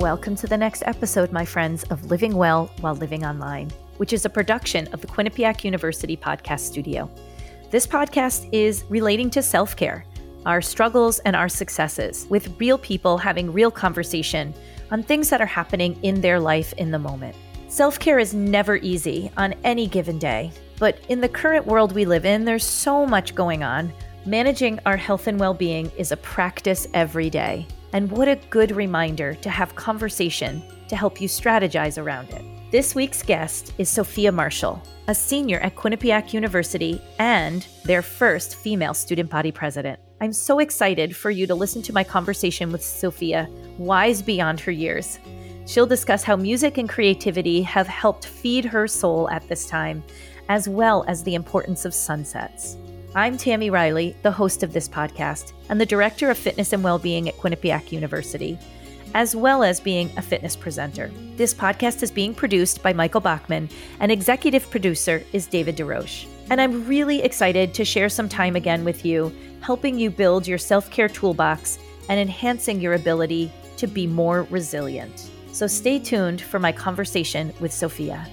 Welcome to the next episode, my friends, of Living Well While Living Online, which is a production of the Quinnipiac University Podcast Studio. This podcast is relating to self care, our struggles and our successes, with real people having real conversation on things that are happening in their life in the moment. Self care is never easy on any given day, but in the current world we live in, there's so much going on. Managing our health and well being is a practice every day. And what a good reminder to have conversation to help you strategize around it. This week's guest is Sophia Marshall, a senior at Quinnipiac University and their first female student body president. I'm so excited for you to listen to my conversation with Sophia, wise beyond her years. She'll discuss how music and creativity have helped feed her soul at this time, as well as the importance of sunsets. I'm Tammy Riley, the host of this podcast and the Director of Fitness and well-being at Quinnipiac University, as well as being a fitness presenter. This podcast is being produced by Michael Bachman, and executive producer is David DeRoche. And I'm really excited to share some time again with you, helping you build your self care toolbox and enhancing your ability to be more resilient. So stay tuned for my conversation with Sophia.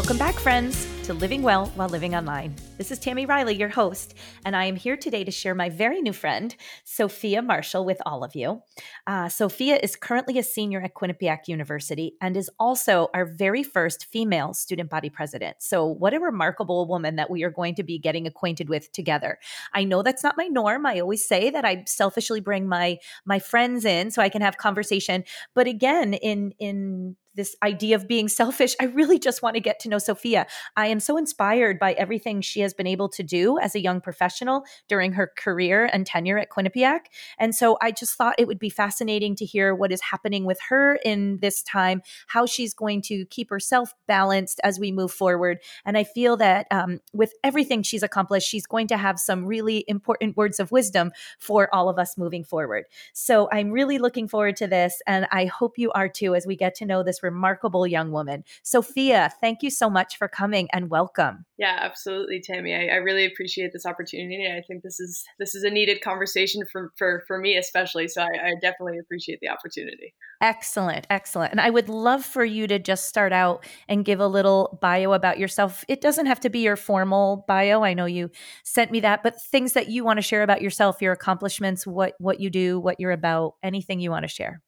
Welcome back, friends to Living Well While Living Online. This is Tammy Riley, your host, and I am here today to share my very new friend, Sophia Marshall, with all of you. Uh, Sophia is currently a senior at Quinnipiac University and is also our very first female student body president. So, what a remarkable woman that we are going to be getting acquainted with together. I know that's not my norm. I always say that I selfishly bring my my friends in so I can have conversation. But again, in in this idea of being selfish. I really just want to get to know Sophia. I am so inspired by everything she has been able to do as a young professional during her career and tenure at Quinnipiac. And so I just thought it would be fascinating to hear what is happening with her in this time, how she's going to keep herself balanced as we move forward. And I feel that um, with everything she's accomplished, she's going to have some really important words of wisdom for all of us moving forward. So I'm really looking forward to this. And I hope you are too as we get to know this remarkable young woman. Sophia, thank you so much for coming and welcome. Yeah, absolutely, Tammy. I, I really appreciate this opportunity. I think this is this is a needed conversation for for, for me especially. So I, I definitely appreciate the opportunity. Excellent, excellent. And I would love for you to just start out and give a little bio about yourself. It doesn't have to be your formal bio. I know you sent me that, but things that you want to share about yourself, your accomplishments, what what you do, what you're about, anything you want to share.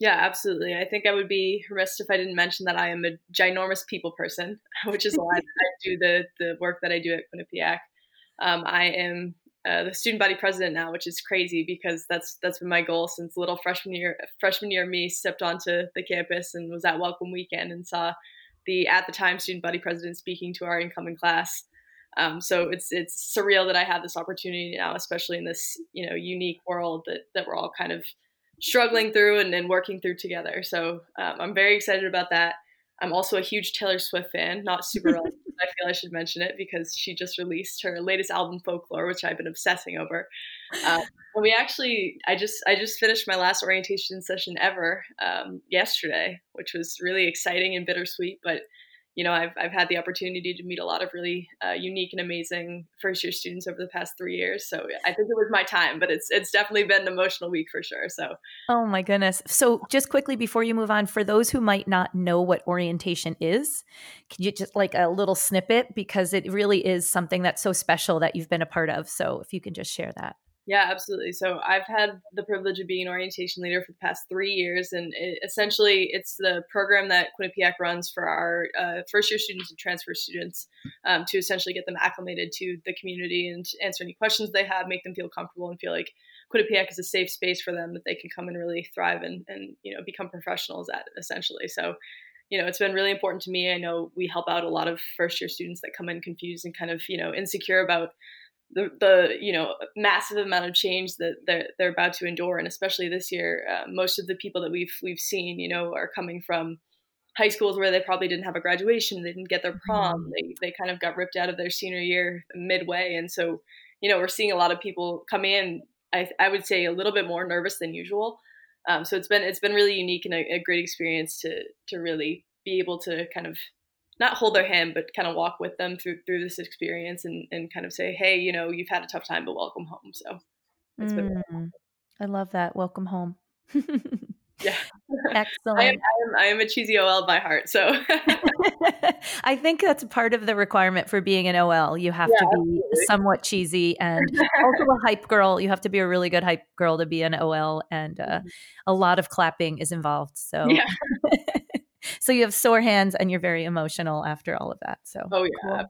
Yeah, absolutely. I think I would be remiss if I didn't mention that I am a ginormous people person, which is why I do the the work that I do at Quinnipiac. Um, I am uh, the student body president now, which is crazy because that's that's been my goal since little freshman year. Freshman year, me stepped onto the campus and was at Welcome Weekend and saw the at the time student body president speaking to our incoming class. Um, so it's it's surreal that I have this opportunity now, especially in this you know unique world that that we're all kind of struggling through and, and working through together. So um, I'm very excited about that. I'm also a huge Taylor Swift fan, not super relevant. I feel I should mention it because she just released her latest album, Folklore, which I've been obsessing over. Um, and we actually, I just, I just finished my last orientation session ever um, yesterday, which was really exciting and bittersweet. But you know, I've, I've had the opportunity to meet a lot of really uh, unique and amazing first year students over the past three years. So I think it was my time, but it's it's definitely been an emotional week for sure. So oh my goodness! So just quickly before you move on, for those who might not know what orientation is, can you just like a little snippet because it really is something that's so special that you've been a part of. So if you can just share that. Yeah, absolutely. So I've had the privilege of being an orientation leader for the past three years, and it, essentially, it's the program that Quinnipiac runs for our uh, first year students and transfer students um, to essentially get them acclimated to the community and answer any questions they have, make them feel comfortable, and feel like Quinnipiac is a safe space for them that they can come and really thrive and and you know become professionals at essentially. So you know, it's been really important to me. I know we help out a lot of first year students that come in confused and kind of, you know, insecure about the, the you know massive amount of change that they're, they're about to endure and especially this year uh, most of the people that we've we've seen you know are coming from high schools where they probably didn't have a graduation they didn't get their prom mm-hmm. they, they kind of got ripped out of their senior year midway and so you know we're seeing a lot of people come in i, I would say a little bit more nervous than usual um, so it's been it's been really unique and a, a great experience to to really be able to kind of not hold their hand, but kind of walk with them through through this experience and and kind of say, hey, you know, you've had a tough time, but welcome home. So it's mm, been. I love that. Welcome home. Yeah. Excellent. I am, I, am, I am, a cheesy OL by heart. So I think that's part of the requirement for being an OL. You have yeah, to be absolutely. somewhat cheesy and also a hype girl. You have to be a really good hype girl to be an OL. And uh, mm-hmm. a lot of clapping is involved. So, yeah. So you have sore hands and you're very emotional after all of that. So, oh, yeah. Cool.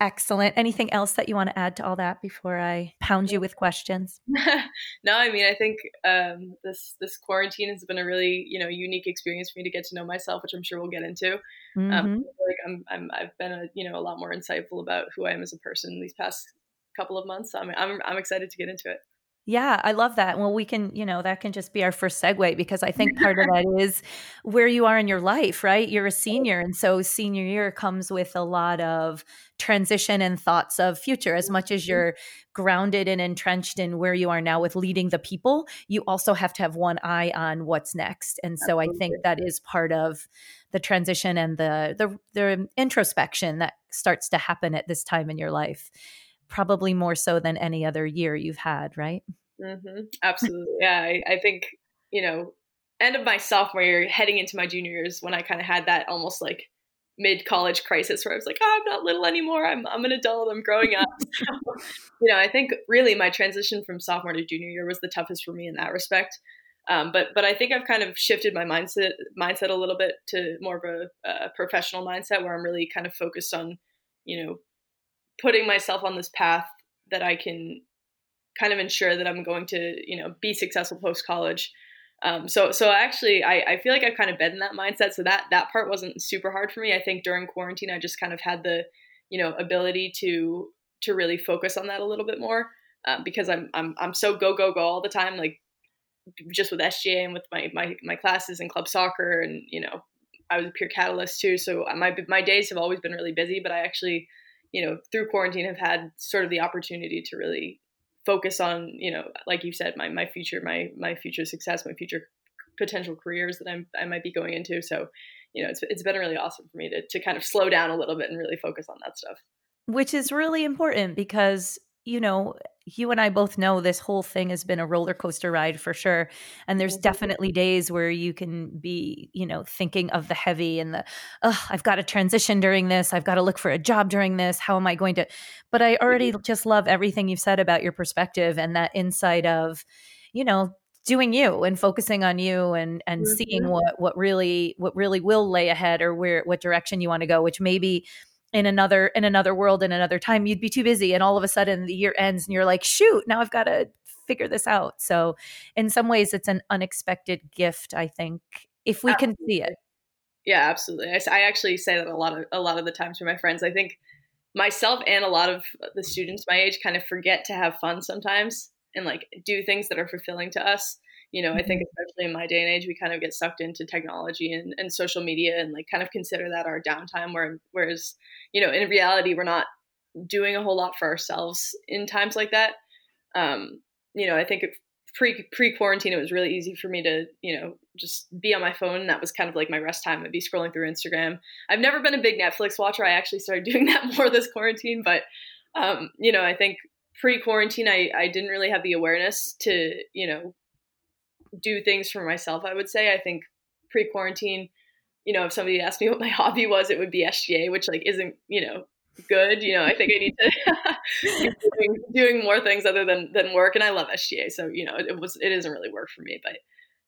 Excellent. Anything else that you want to add to all that before I pound you with questions? no, I mean, I think um, this this quarantine has been a really you know unique experience for me to get to know myself, which I'm sure we'll get into. Um, mm-hmm. Um, like I'm, I'm I've been a you know a lot more insightful about who I am as a person these past couple of months. So I'm I'm, I'm excited to get into it. Yeah, I love that. Well, we can, you know, that can just be our first segue because I think part of that is where you are in your life, right? You're a senior. And so senior year comes with a lot of transition and thoughts of future. As much as mm-hmm. you're grounded and entrenched in where you are now with leading the people, you also have to have one eye on what's next. And so I think that is part of the transition and the the the introspection that starts to happen at this time in your life probably more so than any other year you've had, right? Mm-hmm. Absolutely. yeah. I, I, think, you know, end of my sophomore year, heading into my junior years, when I kind of had that almost like mid college crisis where I was like, oh, I'm not little anymore. I'm, I'm an adult. I'm growing up. so, you know, I think really my transition from sophomore to junior year was the toughest for me in that respect. Um, but but I think I've kind of shifted my mindset mindset a little bit to more of a, a professional mindset where I'm really kind of focused on, you know, putting myself on this path that I can kind of ensure that I'm going to, you know, be successful post college. Um, so, so actually, I, I feel like I've kind of been in that mindset. So that that part wasn't super hard for me. I think during quarantine, I just kind of had the, you know, ability to to really focus on that a little bit more um, because I'm I'm I'm so go go go all the time. Like just with SGA and with my my my classes and club soccer, and you know, I was a peer catalyst too. So my my days have always been really busy. But I actually you know, through quarantine have had sort of the opportunity to really focus on, you know, like you said, my my future, my my future success, my future potential careers that I'm I might be going into. So, you know, it's it's been really awesome for me to to kind of slow down a little bit and really focus on that stuff. Which is really important because you know, you and I both know this whole thing has been a roller coaster ride for sure. And there's mm-hmm. definitely days where you can be, you know, thinking of the heavy and the, oh, I've got to transition during this. I've got to look for a job during this. How am I going to? But I already mm-hmm. just love everything you've said about your perspective and that insight of, you know, doing you and focusing on you and and mm-hmm. seeing what what really what really will lay ahead or where what direction you want to go which maybe in another in another world in another time you'd be too busy and all of a sudden the year ends and you're like shoot now i've got to figure this out. So in some ways it's an unexpected gift i think if we absolutely. can see it. Yeah absolutely. I, I actually say that a lot of a lot of the times for my friends. I think myself and a lot of the students my age kind of forget to have fun sometimes and like do things that are fulfilling to us you know, I think mm-hmm. especially in my day and age, we kind of get sucked into technology and, and social media and like kind of consider that our downtime. Where, whereas, you know, in reality, we're not doing a whole lot for ourselves in times like that. Um, you know, I think pre pre quarantine, it was really easy for me to, you know, just be on my phone. That was kind of like my rest time. I'd be scrolling through Instagram. I've never been a big Netflix watcher. I actually started doing that more this quarantine, but um, you know, I think pre quarantine, I, I didn't really have the awareness to, you know, do things for myself, I would say. I think pre quarantine, you know, if somebody asked me what my hobby was, it would be SGA, which like isn't, you know, good. You know, I think I need to doing, doing, more things other than than work. And I love SGA. So, you know, it, it was it isn't really work for me. But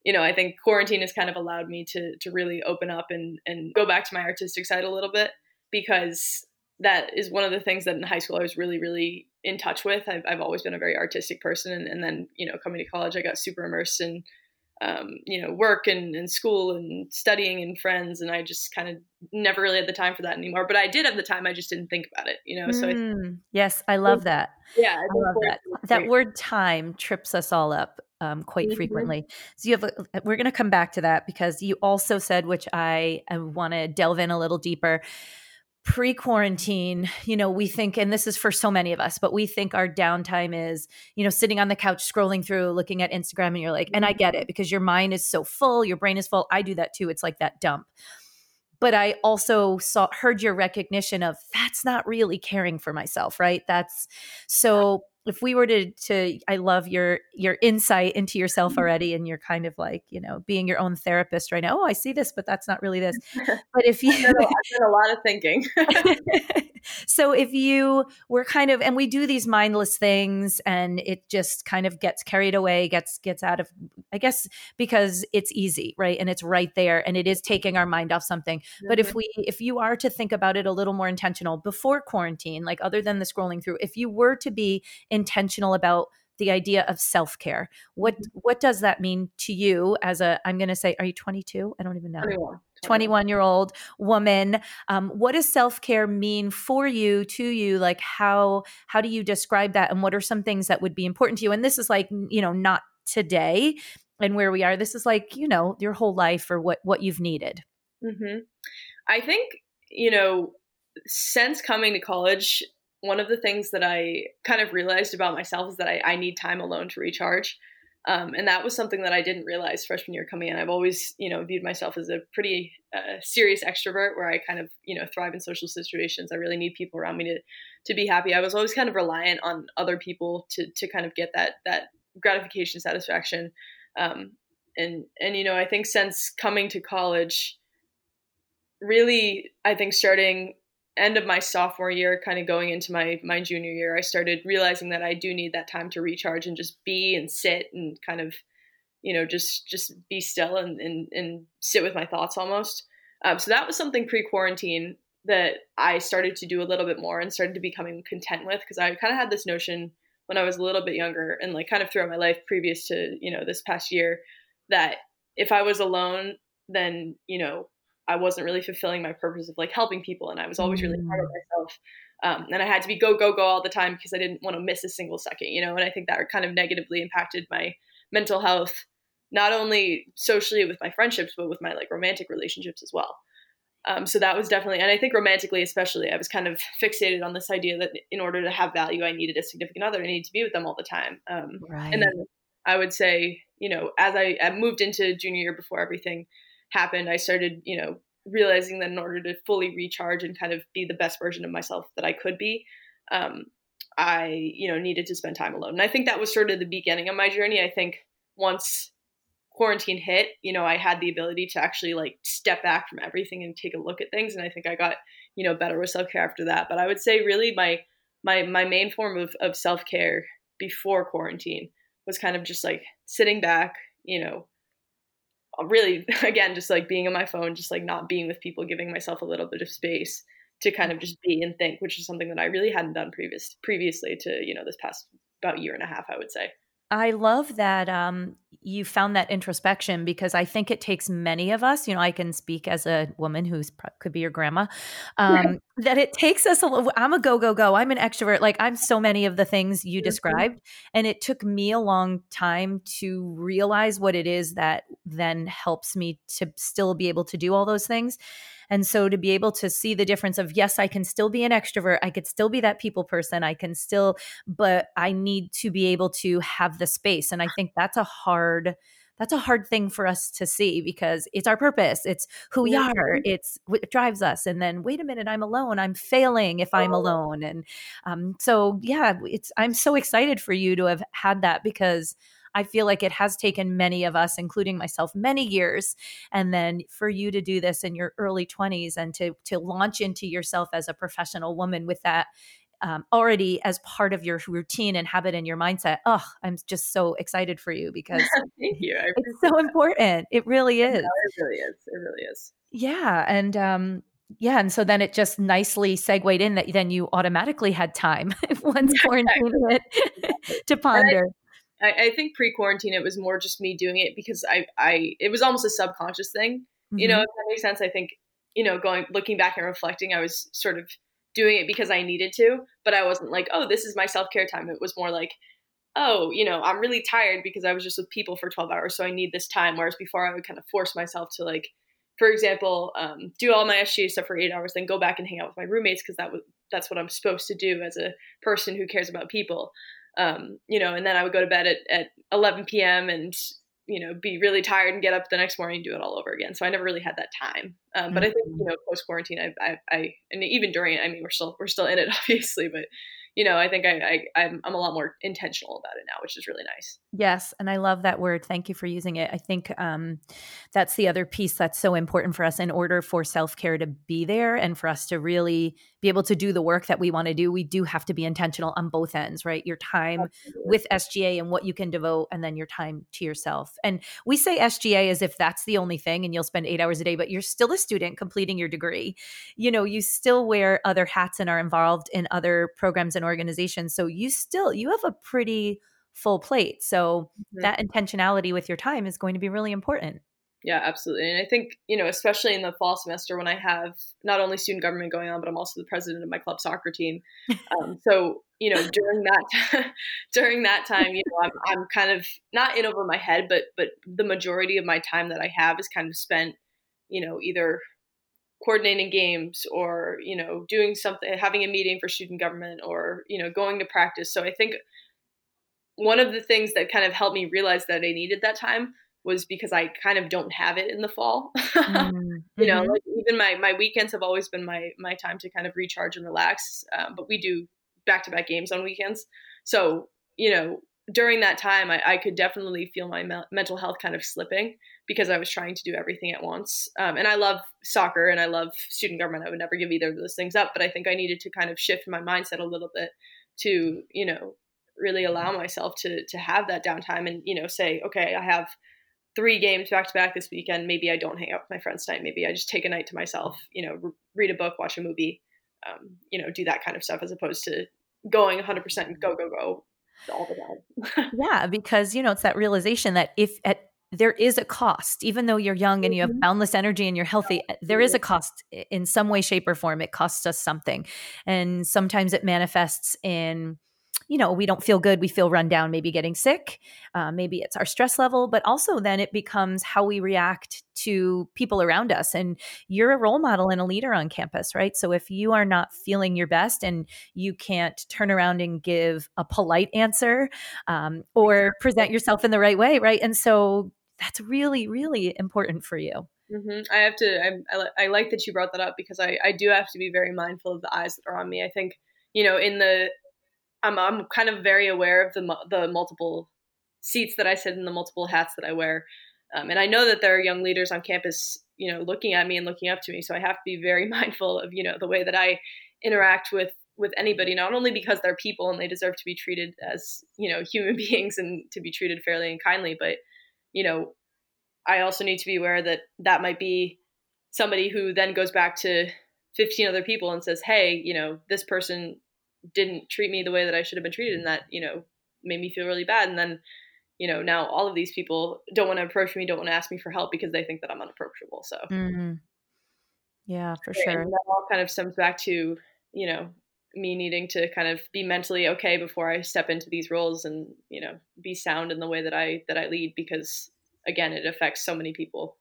you know, I think quarantine has kind of allowed me to to really open up and and go back to my artistic side a little bit because that is one of the things that in high school I was really, really in touch with. I've, I've always been a very artistic person. And, and, then, you know, coming to college, I got super immersed in, um, you know, work and, and school and studying and friends. And I just kind of never really had the time for that anymore. But I did have the time. I just didn't think about it, you know? So mm, yes, I love that. Yeah. I, I love that. That word time trips us all up. Um, quite mm-hmm. frequently. So you have, a, we're going to come back to that because you also said, which I, I want to delve in a little deeper pre quarantine, you know, we think, and this is for so many of us, but we think our downtime is, you know, sitting on the couch, scrolling through, looking at Instagram, and you're like, and I get it because your mind is so full, your brain is full. I do that too. It's like that dump. but I also saw heard your recognition of that's not really caring for myself, right? That's so if we were to to I love your your insight into yourself mm-hmm. already and you're kind of like, you know, being your own therapist right now. Oh, I see this, but that's not really this. But if you I've done a lot of thinking. so if you were kind of and we do these mindless things and it just kind of gets carried away, gets gets out of I guess because it's easy, right? And it's right there and it is taking our mind off something. Mm-hmm. But if mm-hmm. we if you are to think about it a little more intentional before quarantine, like other than the scrolling through, if you were to be intentional about the idea of self-care. What mm-hmm. what does that mean to you as a i'm going to say are you 22 i don't even know. 21, 21 year old woman. Um, what does self-care mean for you to you? Like how how do you describe that and what are some things that would be important to you? And this is like you know not today and where we are. This is like you know your whole life or what what you've needed. Mm-hmm. i think you know since coming to college one of the things that I kind of realized about myself is that I, I need time alone to recharge. Um, and that was something that I didn't realize freshman year coming in. I've always, you know, viewed myself as a pretty uh, serious extrovert where I kind of, you know, thrive in social situations. I really need people around me to, to be happy. I was always kind of reliant on other people to, to kind of get that, that gratification satisfaction. Um, and, and, you know, I think since coming to college, really, I think starting end of my sophomore year kind of going into my my junior year i started realizing that i do need that time to recharge and just be and sit and kind of you know just just be still and and, and sit with my thoughts almost. Um, so that was something pre-quarantine that i started to do a little bit more and started to becoming content with because i kind of had this notion when i was a little bit younger and like kind of throughout my life previous to you know this past year that if i was alone then you know I wasn't really fulfilling my purpose of like helping people, and I was always really hard on mm. myself. Um, and I had to be go go go all the time because I didn't want to miss a single second, you know. And I think that kind of negatively impacted my mental health, not only socially with my friendships, but with my like romantic relationships as well. Um, so that was definitely, and I think romantically especially, I was kind of fixated on this idea that in order to have value, I needed a significant other. I needed to be with them all the time. Um, right. And then I would say, you know, as I, I moved into junior year before everything happened, I started, you know, realizing that in order to fully recharge and kind of be the best version of myself that I could be, um, I, you know, needed to spend time alone. And I think that was sort of the beginning of my journey. I think once quarantine hit, you know, I had the ability to actually like step back from everything and take a look at things. And I think I got, you know, better with self care after that. But I would say really my my my main form of, of self care before quarantine was kind of just like sitting back, you know, really again just like being on my phone just like not being with people giving myself a little bit of space to kind of just be and think which is something that i really hadn't done previous previously to you know this past about year and a half i would say I love that um, you found that introspection because I think it takes many of us. You know, I can speak as a woman who's could be your grandma. Um, that it takes us a little. I'm a go go go. I'm an extrovert. Like I'm so many of the things you described, and it took me a long time to realize what it is that then helps me to still be able to do all those things. And so to be able to see the difference of, yes, I can still be an extrovert, I could still be that people person, I can still, but I need to be able to have the space. And I think that's a hard, that's a hard thing for us to see because it's our purpose it's who we are it's what drives us and then wait a minute i'm alone i'm failing if i'm oh. alone and um, so yeah it's i'm so excited for you to have had that because I feel like it has taken many of us, including myself, many years. And then for you to do this in your early 20s and to to launch into yourself as a professional woman with that um, already as part of your routine and habit and your mindset. Oh, I'm just so excited for you because Thank you. it's so that. important. It really is. No, it really is. It really is. Yeah. And um, yeah, and so then it just nicely segued in that then you automatically had time once quarantine hit to ponder. I, I think pre quarantine it was more just me doing it because I I it was almost a subconscious thing. Mm-hmm. You know, mm-hmm. if that makes sense. I think you know going looking back and reflecting, I was sort of doing it because I needed to, but I wasn't like, oh, this is my self care time. It was more like, oh, you know, I'm really tired because I was just with people for 12 hours, so I need this time. Whereas before, I would kind of force myself to like, for example, um, do all my SGA stuff for eight hours, then go back and hang out with my roommates because that was that's what I'm supposed to do as a person who cares about people um, you know, and then I would go to bed at, at 11 p.m. and you know, be really tired and get up the next morning and do it all over again. So I never really had that time. Um, but mm-hmm. I think, you mm-hmm. know, post quarantine, I, I, I, and even during it, I mean, we're still, we're still in it obviously, but you know, I think I, I I'm, I'm a lot more intentional about it now, which is really nice. Yes, and I love that word. Thank you for using it. I think um, that's the other piece that's so important for us in order for self care to be there and for us to really be able to do the work that we want to do. We do have to be intentional on both ends, right? Your time Absolutely. with SGA and what you can devote, and then your time to yourself. And we say SGA as if that's the only thing, and you'll spend eight hours a day, but you're still a student completing your degree. You know, you still wear other hats and are involved in other programs and an organization. So you still you have a pretty full plate. So mm-hmm. that intentionality with your time is going to be really important. Yeah, absolutely. And I think, you know, especially in the fall semester when I have not only student government going on, but I'm also the president of my club soccer team. Um, so, you know, during that during that time, you know, I'm I'm kind of not in over my head, but but the majority of my time that I have is kind of spent, you know, either coordinating games or you know doing something having a meeting for student government or you know going to practice so i think one of the things that kind of helped me realize that i needed that time was because i kind of don't have it in the fall mm-hmm. you know mm-hmm. like even my my weekends have always been my my time to kind of recharge and relax um, but we do back to back games on weekends so you know during that time I, I could definitely feel my me- mental health kind of slipping because I was trying to do everything at once. Um, and I love soccer and I love student government. I would never give either of those things up, but I think I needed to kind of shift my mindset a little bit to, you know, really allow myself to to have that downtime and, you know, say, okay, I have three games back to back this weekend. Maybe I don't hang out with my friends tonight. Maybe I just take a night to myself, you know, re- read a book, watch a movie, um, you know, do that kind of stuff as opposed to going 100% go, go, go all the time. yeah, because, you know, it's that realization that if at there is a cost even though you're young and you have mm-hmm. boundless energy and you're healthy eh, there is a cost in some way shape or form it costs us something and sometimes it manifests in you know, we don't feel good, we feel run down, maybe getting sick, uh, maybe it's our stress level, but also then it becomes how we react to people around us. And you're a role model and a leader on campus, right? So if you are not feeling your best and you can't turn around and give a polite answer um, or present yourself in the right way, right? And so that's really, really important for you. Mm-hmm. I have to, I, I, I, like that you brought that up because I, I do have to be very mindful of the eyes that are on me. I think, you know, in the I'm I'm kind of very aware of the the multiple seats that I sit in, the multiple hats that I wear, um, and I know that there are young leaders on campus, you know, looking at me and looking up to me. So I have to be very mindful of you know the way that I interact with with anybody, not only because they're people and they deserve to be treated as you know human beings and to be treated fairly and kindly, but you know, I also need to be aware that that might be somebody who then goes back to 15 other people and says, "Hey, you know, this person didn't treat me the way that I should have been treated and that, you know, made me feel really bad. And then, you know, now all of these people don't want to approach me, don't want to ask me for help because they think that I'm unapproachable. So, mm-hmm. yeah, for sure. And that all kind of stems back to, you know, me needing to kind of be mentally okay before I step into these roles and, you know, be sound in the way that I, that I lead because again, it affects so many people.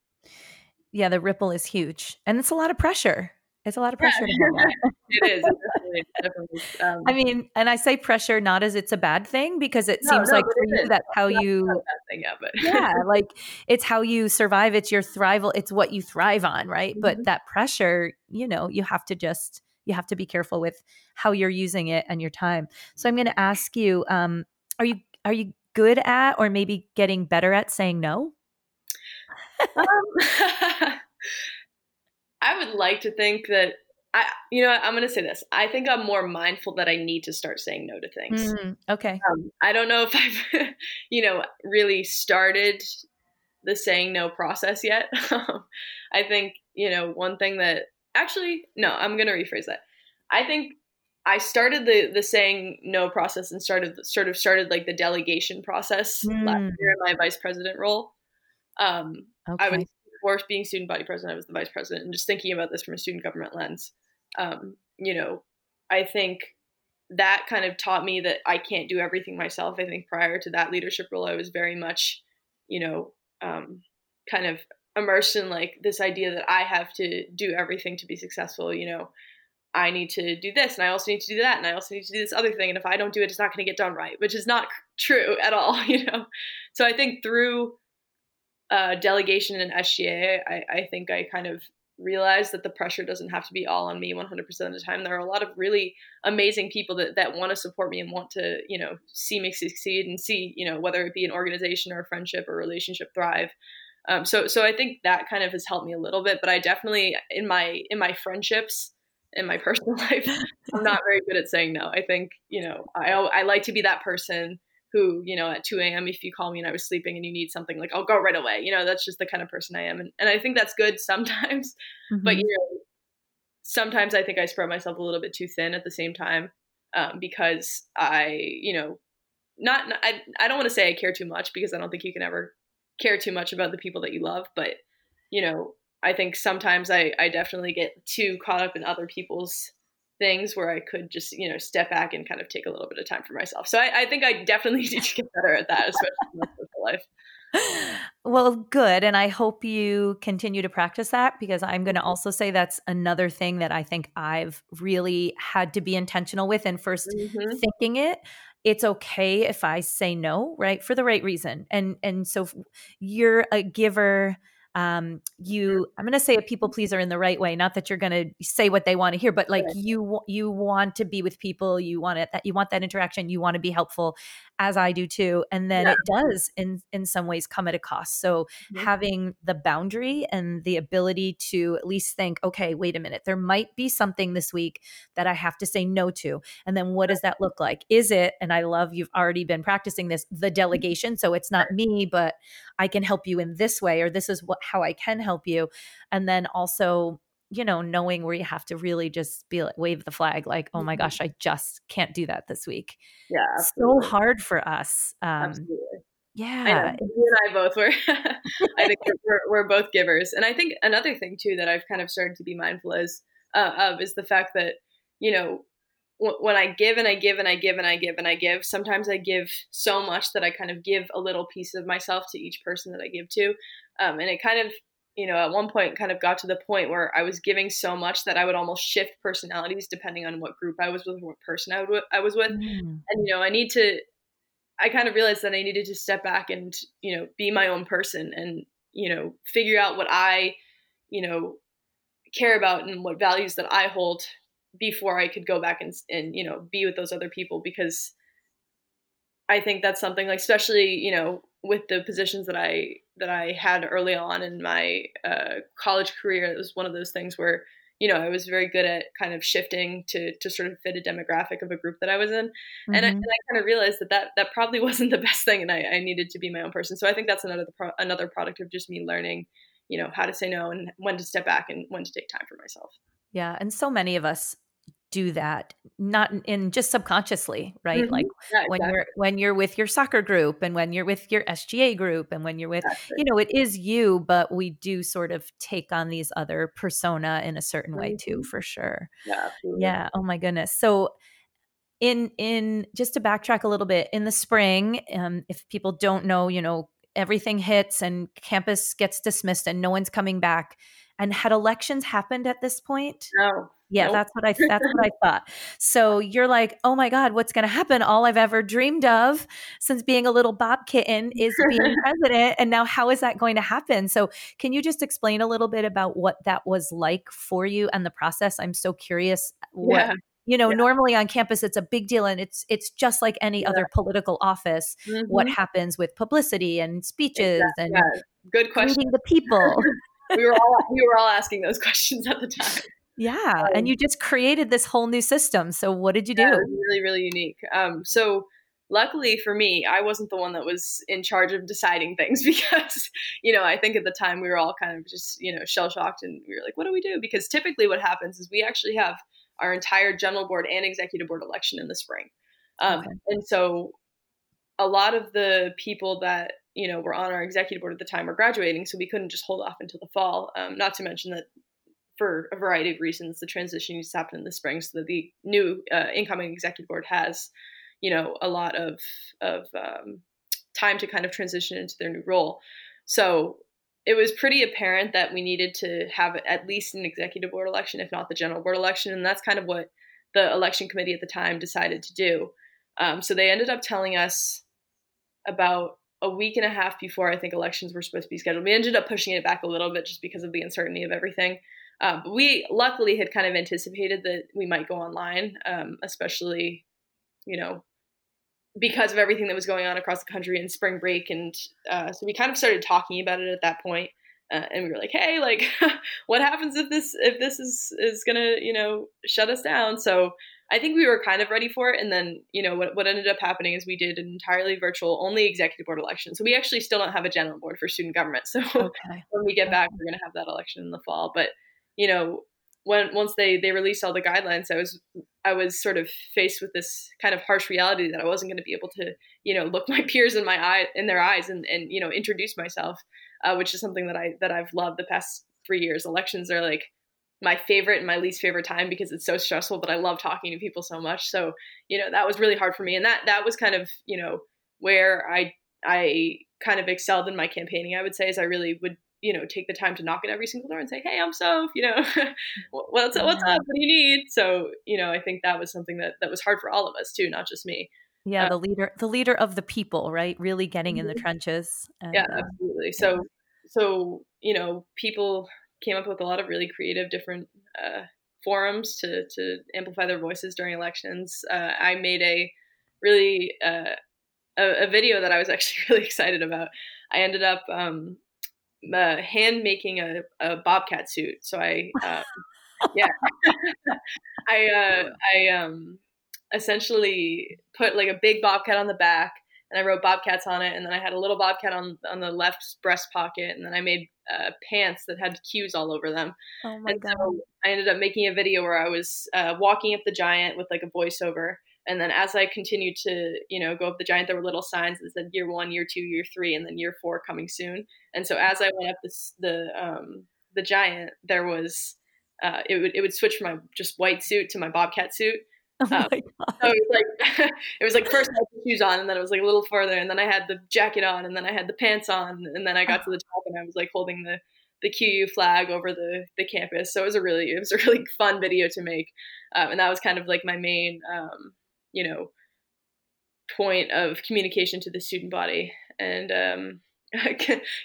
Yeah, the ripple is huge and it's a lot of pressure it's a lot of pressure. Yeah. it is. Definitely, definitely. Um, I mean, and I say pressure not as it's a bad thing because it no, seems no, like for you that's how you. Thing, yeah, but. yeah, like it's how you survive. It's your thrival. It's what you thrive on, right? Mm-hmm. But that pressure, you know, you have to just you have to be careful with how you're using it and your time. So I'm going to ask you: um, Are you are you good at, or maybe getting better at saying no? um, I would like to think that I, you know, I'm going to say this. I think I'm more mindful that I need to start saying no to things. Mm, okay. Um, I don't know if I've, you know, really started the saying no process yet. I think, you know, one thing that actually, no, I'm going to rephrase that. I think I started the the saying no process and started sort of started like the delegation process mm. last year in my vice president role. Um, okay. I was before being student body president, I was the vice president, and just thinking about this from a student government lens, um, you know, I think that kind of taught me that I can't do everything myself. I think prior to that leadership role, I was very much, you know, um, kind of immersed in like this idea that I have to do everything to be successful. You know, I need to do this, and I also need to do that, and I also need to do this other thing. And if I don't do it, it's not going to get done right, which is not true at all. You know, so I think through uh, delegation and SGA, I, I think I kind of realized that the pressure doesn't have to be all on me 100% of the time. There are a lot of really amazing people that, that want to support me and want to, you know, see me succeed and see, you know, whether it be an organization or a friendship or relationship thrive. Um, so, so I think that kind of has helped me a little bit, but I definitely in my, in my friendships, in my personal life, I'm not very good at saying no. I think, you know, I, I like to be that person who, you know, at 2 a.m., if you call me and I was sleeping and you need something, like I'll go right away. You know, that's just the kind of person I am. And, and I think that's good sometimes. Mm-hmm. But, you know, sometimes I think I spread myself a little bit too thin at the same time um, because I, you know, not, I, I don't want to say I care too much because I don't think you can ever care too much about the people that you love. But, you know, I think sometimes I, I definitely get too caught up in other people's things where I could just, you know, step back and kind of take a little bit of time for myself. So I, I think I definitely need to get better at that, especially in my social life. Well, good. And I hope you continue to practice that because I'm going to also say that's another thing that I think I've really had to be intentional with. And 1st mm-hmm. thinking it, it's okay if I say no, right? For the right reason. And and so you're a giver um, you i'm going to say a people pleaser in the right way not that you're going to say what they want to hear but like you you want to be with people you want it that you want that interaction you want to be helpful as i do too and then yeah. it does in in some ways come at a cost so mm-hmm. having the boundary and the ability to at least think okay wait a minute there might be something this week that i have to say no to and then what does that look like is it and i love you've already been practicing this the mm-hmm. delegation so it's not me but i can help you in this way or this is what how I can help you. And then also, you know, knowing where you have to really just be like, wave the flag, like, oh my mm-hmm. gosh, I just can't do that this week. Yeah. Absolutely. So hard for us. Um, absolutely. Yeah. You and I both were, I think we're, we're, both givers. And I think another thing too that I've kind of started to be mindful is, uh, of is the fact that, you know, when I give and I give and I give and I give and I give, sometimes I give so much that I kind of give a little piece of myself to each person that I give to. Um, and it kind of, you know, at one point kind of got to the point where I was giving so much that I would almost shift personalities depending on what group I was with, what person I, would, I was with. Mm. And, you know, I need to, I kind of realized that I needed to step back and, you know, be my own person and, you know, figure out what I, you know, care about and what values that I hold before I could go back and and you know be with those other people because I think that's something like especially you know with the positions that I that I had early on in my uh, college career it was one of those things where you know I was very good at kind of shifting to to sort of fit a demographic of a group that I was in. Mm-hmm. and, I, and, I, kind of realized that that that probably wasn't the best thing and I, I needed to be my own person. So I think that's another pro- another product of just me learning you know how to say no and when to step back and when to take time for myself. Yeah and so many of us do that not in just subconsciously right mm-hmm. like yeah, when exactly. you're when you're with your soccer group and when you're with your SGA group and when you're with exactly. you know it is you but we do sort of take on these other persona in a certain way too mm-hmm. for sure yeah absolutely. yeah oh my goodness so in in just to backtrack a little bit in the spring um, if people don't know you know everything hits and campus gets dismissed and no one's coming back and had elections happened at this point no yeah, nope. that's what I that's what I thought. So you're like, "Oh my god, what's going to happen? All I've ever dreamed of since being a little bob kitten is being president, and now how is that going to happen?" So, can you just explain a little bit about what that was like for you and the process? I'm so curious what yeah. You know, yeah. normally on campus it's a big deal and it's it's just like any yeah. other political office. Mm-hmm. What happens with publicity and speeches exactly. and good question the people. we were all we were all asking those questions at the time. Yeah. Um, and you just created this whole new system. So what did you do? Yeah, really, really unique. Um, so luckily for me, I wasn't the one that was in charge of deciding things because, you know, I think at the time we were all kind of just, you know, shell shocked and we were like, what do we do? Because typically what happens is we actually have our entire general board and executive board election in the spring. Um, okay. And so a lot of the people that you know we were on our executive board at the time were graduating, so we couldn't just hold off until the fall. Um, not to mention that for a variety of reasons, the transition needs to happen in the spring so that the new uh, incoming executive board has, you know, a lot of of um, time to kind of transition into their new role. So it was pretty apparent that we needed to have at least an executive board election, if not the general board election, and that's kind of what the election committee at the time decided to do. Um, so they ended up telling us about a week and a half before I think elections were supposed to be scheduled. We ended up pushing it back a little bit just because of the uncertainty of everything. Um, but we luckily had kind of anticipated that we might go online, um, especially, you know, because of everything that was going on across the country in spring break. And uh, so we kind of started talking about it at that point. Uh, and we were like, "Hey, like, what happens if this if this is is gonna you know shut us down?" So I think we were kind of ready for it. And then you know what what ended up happening is we did an entirely virtual only executive board election. So we actually still don't have a general board for student government. So okay. when we get back, we're gonna have that election in the fall. But you know when once they they released all the guidelines, I was I was sort of faced with this kind of harsh reality that I wasn't going to be able to you know look my peers in my eye in their eyes and and you know introduce myself uh, which is something that I that I've loved the past three years. Elections are like my favorite and my least favorite time because it's so stressful, but I love talking to people so much. So you know that was really hard for me, and that that was kind of you know where I I kind of excelled in my campaigning. I would say is I really would you know take the time to knock at every single door and say hey i'm so you know what's, what's up what do you need so you know i think that was something that that was hard for all of us too not just me yeah, uh, the leader, the leader of the people, right? Really getting in the mm-hmm. trenches. And, yeah, uh, absolutely. So, yeah. so you know, people came up with a lot of really creative, different uh, forums to to amplify their voices during elections. Uh, I made a really uh, a, a, video that I was actually really excited about. I ended up um, uh, hand making a, a bobcat suit. So I, um, yeah, I I um essentially put like a big bobcat on the back and I wrote bobcats on it and then I had a little bobcat on on the left breast pocket and then I made uh, pants that had Q's all over them. Oh my and god. So I ended up making a video where I was uh, walking up the giant with like a voiceover and then as I continued to, you know, go up the giant, there were little signs that said year one, year two, year three, and then year four coming soon. And so as I went up this, the um, the giant, there was uh, it would it would switch from my just white suit to my bobcat suit, Oh um, so it was like it was like first I had the shoes on, and then it was like a little further, and then I had the jacket on, and then I had the pants on, and then I got to the top, and I was like holding the the QU flag over the the campus. So it was a really it was a really fun video to make, um, and that was kind of like my main um, you know point of communication to the student body, and um,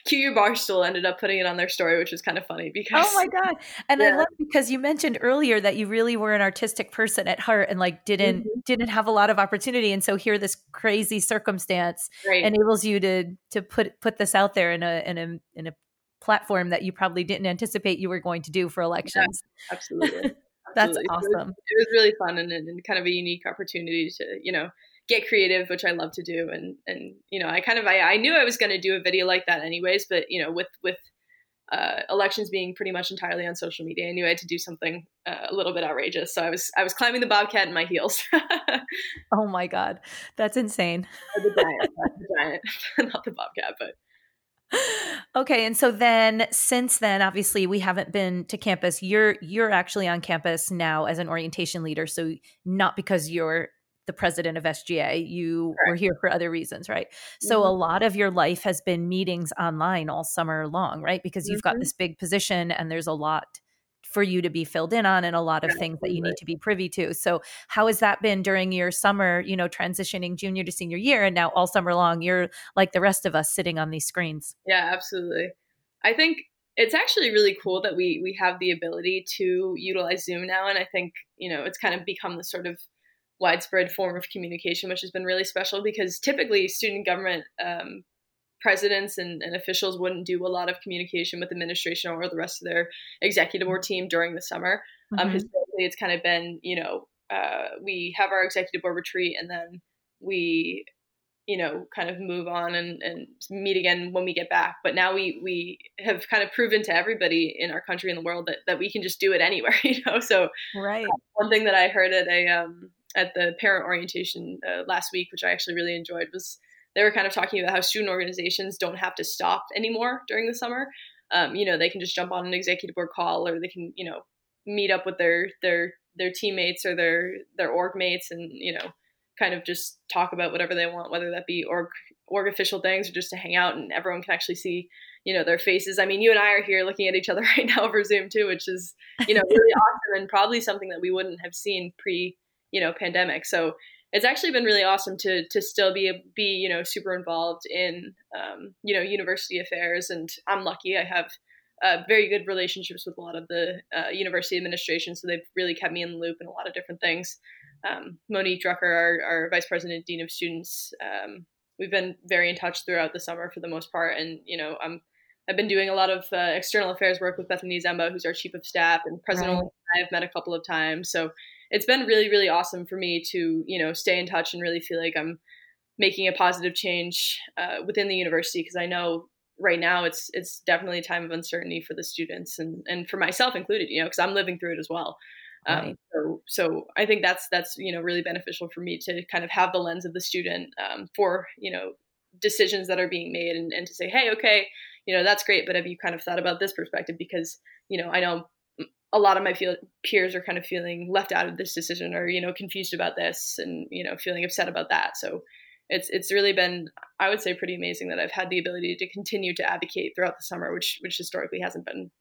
QU Barstool ended up putting it on their story, which was kind of funny because oh my god! And yeah. I love because you mentioned earlier that you really were an artistic person at heart and like didn't mm-hmm. didn't have a lot of opportunity, and so here this crazy circumstance right. enables you to to put put this out there in a in a in a platform that you probably didn't anticipate you were going to do for elections. Yeah, absolutely. That's absolutely. awesome. It was, it was, really fun and, and kind of a unique opportunity to you know get creative, which I love to do. And and you know, I kind of I, I knew I was going to do a video like that anyways, but you know, with with uh, elections being pretty much entirely on social media, I knew I had to do something uh, a little bit outrageous. So I was I was climbing the bobcat in my heels. oh my god, that's insane. the giant, the giant, not the bobcat, but. Okay, and so then since then obviously we haven't been to campus. You're you're actually on campus now as an orientation leader, so not because you're the president of SGA. You Correct. were here for other reasons, right? Mm-hmm. So a mm-hmm. lot of your life has been meetings online all summer long, right? Because you've mm-hmm. got this big position and there's a lot for you to be filled in on and a lot of things that you need to be privy to. So how has that been during your summer, you know, transitioning junior to senior year and now all summer long you're like the rest of us sitting on these screens? Yeah, absolutely. I think it's actually really cool that we we have the ability to utilize Zoom now and I think, you know, it's kind of become the sort of widespread form of communication, which has been really special because typically student government um, presidents and, and, officials wouldn't do a lot of communication with administration or the rest of their executive board team during the summer. Um, mm-hmm. Um, historically, it's kind of been, you know, uh, we have our executive board retreat and then we, you know, kind of move on and, and meet again when we get back. But now we we have kind of proven to everybody in our country and the world that, that we can just do it anywhere, you know. So right. Uh, one thing that I heard at a um, at the parent orientation uh, last week, which I actually really enjoyed, was they were kind of talking about how student organizations don't have to stop anymore during the summer. Um, you know, they can just jump on an executive board call, or they can, you know, meet up with their their their teammates or their their org mates, and you know, kind of just talk about whatever they want, whether that be org org official things or just to hang out, and everyone can actually see you know their faces. I mean, you and I are here looking at each other right now over Zoom too, which is you know really awesome and probably something that we wouldn't have seen pre you know pandemic so it's actually been really awesome to to still be be you know super involved in um, you know university affairs, and I'm lucky I have. Uh, very good relationships with a lot of the uh, university administration, so they've really kept me in the loop in a lot of different things. Um, Monique Drucker, our, our vice president, dean of students, um, we've been very in touch throughout the summer for the most part, and you know I'm I've been doing a lot of uh, external affairs work with Bethany Zemba, who's our chief of staff, and President right. I've met a couple of times. So it's been really, really awesome for me to, you know, stay in touch and really feel like I'm making a positive change uh, within the university because I know right now it's it's definitely a time of uncertainty for the students and and for myself included, you know, because I'm living through it as well. Um, right. so, so I think that's that's you know really beneficial for me to kind of have the lens of the student um, for you know decisions that are being made and, and to say, hey, okay, you know that's great but have you kind of thought about this perspective because you know i know a lot of my feel- peers are kind of feeling left out of this decision or you know confused about this and you know feeling upset about that. So it's it's really been i would say pretty amazing that i've had the ability to continue to advocate throughout the summer which which historically hasn't been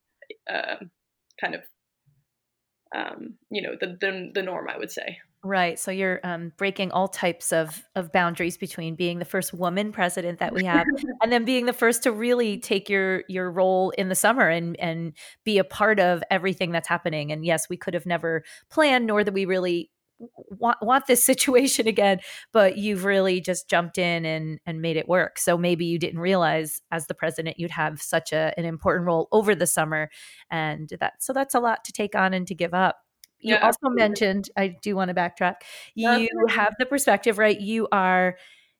uh, kind of um, you know the, the the norm i would say Right. So you're um, breaking all types of of boundaries between being the first woman president that we have, and then being the first to really take your your role in the summer and and be a part of everything that's happening. And yes, we could have never planned, nor that we really want want this situation again. But you've really just jumped in and and made it work. So maybe you didn't realize as the president you'd have such a an important role over the summer, and that so that's a lot to take on and to give up you yeah, also absolutely. mentioned i do want to backtrack you have the perspective right you are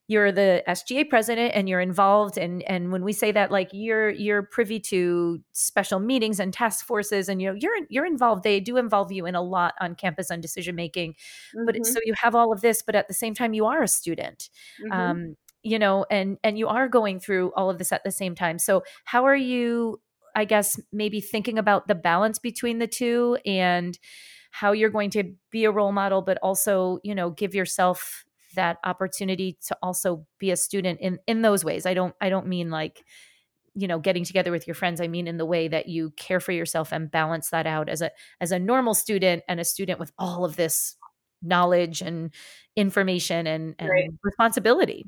you're the SGA president and you're involved and and when we say that like you're you're privy to special meetings and task forces and you know you're you're involved they do involve you in a lot on campus on decision making mm-hmm. but so you have all of this but at the same time you are a student mm-hmm. um you know and and you are going through all of this at the same time so how are you i guess maybe thinking about the balance between the two and how you're going to be a role model, but also, you know, give yourself that opportunity to also be a student in in those ways. I don't I don't mean like you know getting together with your friends i mean in the way that you care for yourself and balance that out as a as a normal student and a student with all of this knowledge and information and, and right. responsibility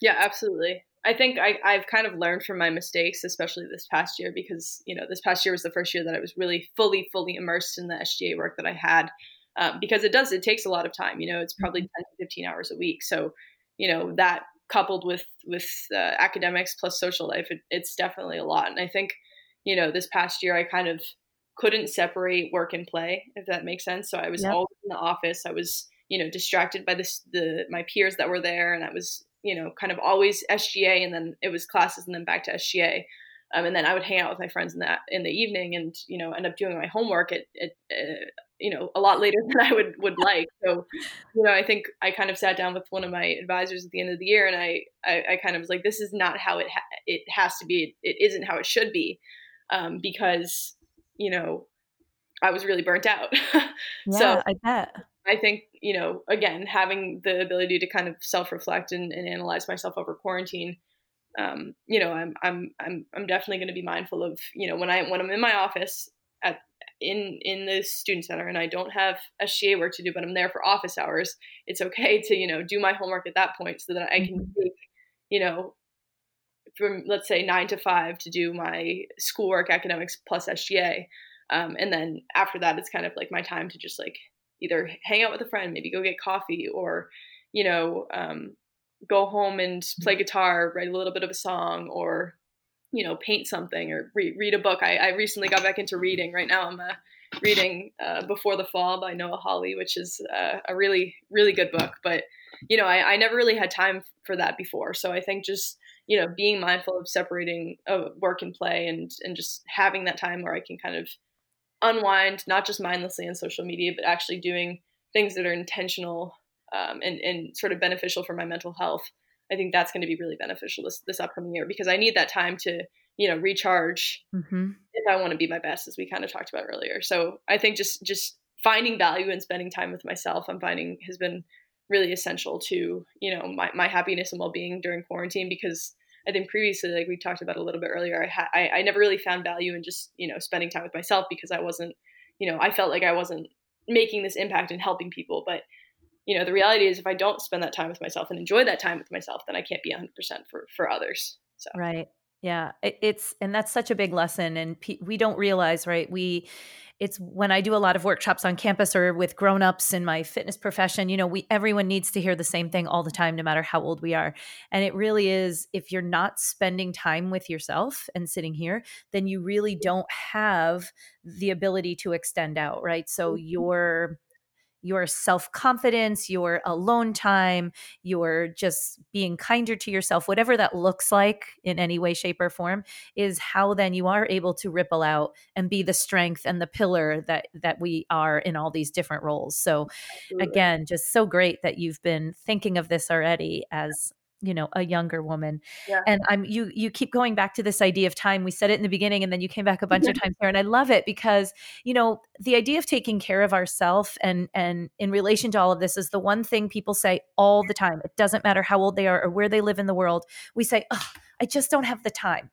yeah absolutely I think I, I've kind of learned from my mistakes, especially this past year, because you know this past year was the first year that I was really fully, fully immersed in the SGA work that I had. Um, because it does, it takes a lot of time. You know, it's probably mm-hmm. 10 to 15 hours a week. So, you know, that coupled with with uh, academics plus social life, it, it's definitely a lot. And I think, you know, this past year I kind of couldn't separate work and play, if that makes sense. So I was yep. always in the office. I was, you know, distracted by this the my peers that were there, and I was you know, kind of always SGA and then it was classes and then back to SGA. Um, and then I would hang out with my friends in that in the evening and, you know, end up doing my homework at, at uh, you know, a lot later than I would, would like. So, you know, I think I kind of sat down with one of my advisors at the end of the year and I, I, I kind of was like, this is not how it, ha- it has to be. It isn't how it should be. Um, because, you know, I was really burnt out. yeah, so I bet. I think, you know, again, having the ability to kind of self reflect and, and, analyze myself over quarantine, um, you know, I'm, I'm, I'm, I'm definitely going to be mindful of, you know, when I, when I'm in my office at, in, in the student center and I don't have SGA work to do, but I'm there for office hours, it's okay to, you know, do my homework at that point so that I can mm-hmm. take, you know, from let's say nine to five to do my schoolwork, academics plus SGA. Um, and then after that, it's kind of like my time to just like either hang out with a friend, maybe go get coffee, or you know, um, go home and play mm-hmm. guitar, write a little bit of a song, or you know, paint something or re- read a book. I, I, recently got back into reading. Right now, I'm uh, reading uh, Before the Fall by Noah Hawley, which is uh, a really, really good book. But you know, I, I never really had time for that before. So I think just you know, being mindful of separating uh, work and play, and and just having that time where I can kind of unwind, not just mindlessly on social media, but actually doing things that are intentional um, and, and sort of beneficial for my mental health. I think that's going to be really beneficial this, this upcoming year because I need that time to, you know, recharge mm-hmm. if I want to be my best, as we kind of talked about earlier. So I think just, just finding value and spending time with myself, I'm finding has been really essential to, you know, my, my happiness and well-being during quarantine because I think previously, like we talked about a little bit earlier, I, ha- I, I never really found value in just you know spending time with myself because I wasn't, you know, I felt like I wasn't making this impact and helping people. But you know, the reality is if I don't spend that time with myself and enjoy that time with myself, then I can't be 100% for for others. So Right. Yeah, it, it's and that's such a big lesson and pe- we don't realize, right? We it's when I do a lot of workshops on campus or with grown-ups in my fitness profession, you know, we everyone needs to hear the same thing all the time no matter how old we are. And it really is if you're not spending time with yourself and sitting here, then you really don't have the ability to extend out, right? So Mm-hmm. your your self confidence, your alone time, your just being kinder to yourself, whatever that looks like in any way, shape, or form, is how then you are able to ripple out and be the strength and the pillar that that we are in all these different roles. So Absolutely. again, just so great that you've been thinking of this already as you know a younger woman Yeah. and i'm you you keep going back to this idea of time we said it in the beginning and then you came back a bunch of times here and i love it because you know the idea of taking care of ourself and and in relation to all of this is the one thing people say all the time it doesn't matter how old they are or where they live in the world we say oh i just don't have the time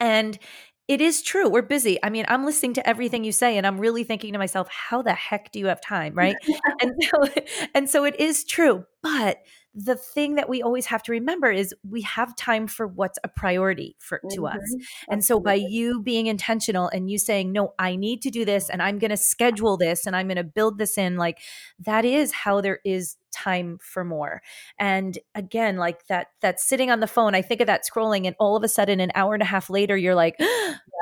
and it is true. We're busy. I mean, I'm listening to everything you say and I'm really thinking to myself, how the heck do you have time, right? and so and so it is true. But the thing that we always have to remember is we have time for what's a priority for to mm-hmm. us. And so by you being intentional and you saying, "No, I need to do this and I'm going to schedule this and I'm going to build this in," like that is how there is time for more. And again, like that that sitting on the phone, I think of that scrolling and all of a sudden an hour and a half later you're like,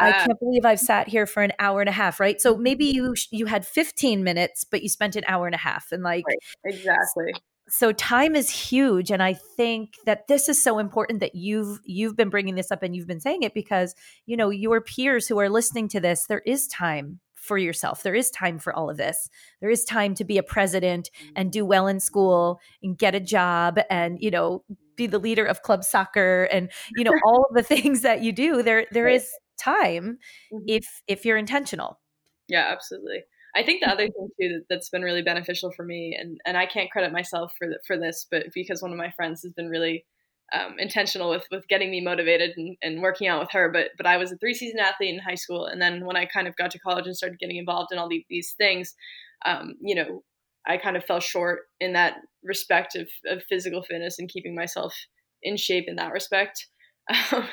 I can't believe I've sat here for an hour and a half, right? So mm-hmm. maybe you you had 15 minutes but you spent an hour and a half and like Right. Exactly. So time is huge and i think that this is so important that you've you've been bringing this up and you've been saying it because you know your peers who are listening to this there is time for yourself. There is time for all of this. There is time to be a president and do well in school and get a job and you know be the leader of club soccer and you know all of the things that you do. There there is time Mhm. if if you're intentional. Yeah, absolutely. I think the other thing too that, that's been really beneficial for me, and and I can't credit myself for the, for this, but because one of my friends has been really um, intentional with with getting me motivated and, and working out with her. But but I was a three season athlete in high school, and then when I kind of got to college and started getting involved in all these, these things, um, you know, I kind of fell short in that respect of, of physical fitness and keeping myself in shape in that respect. Um,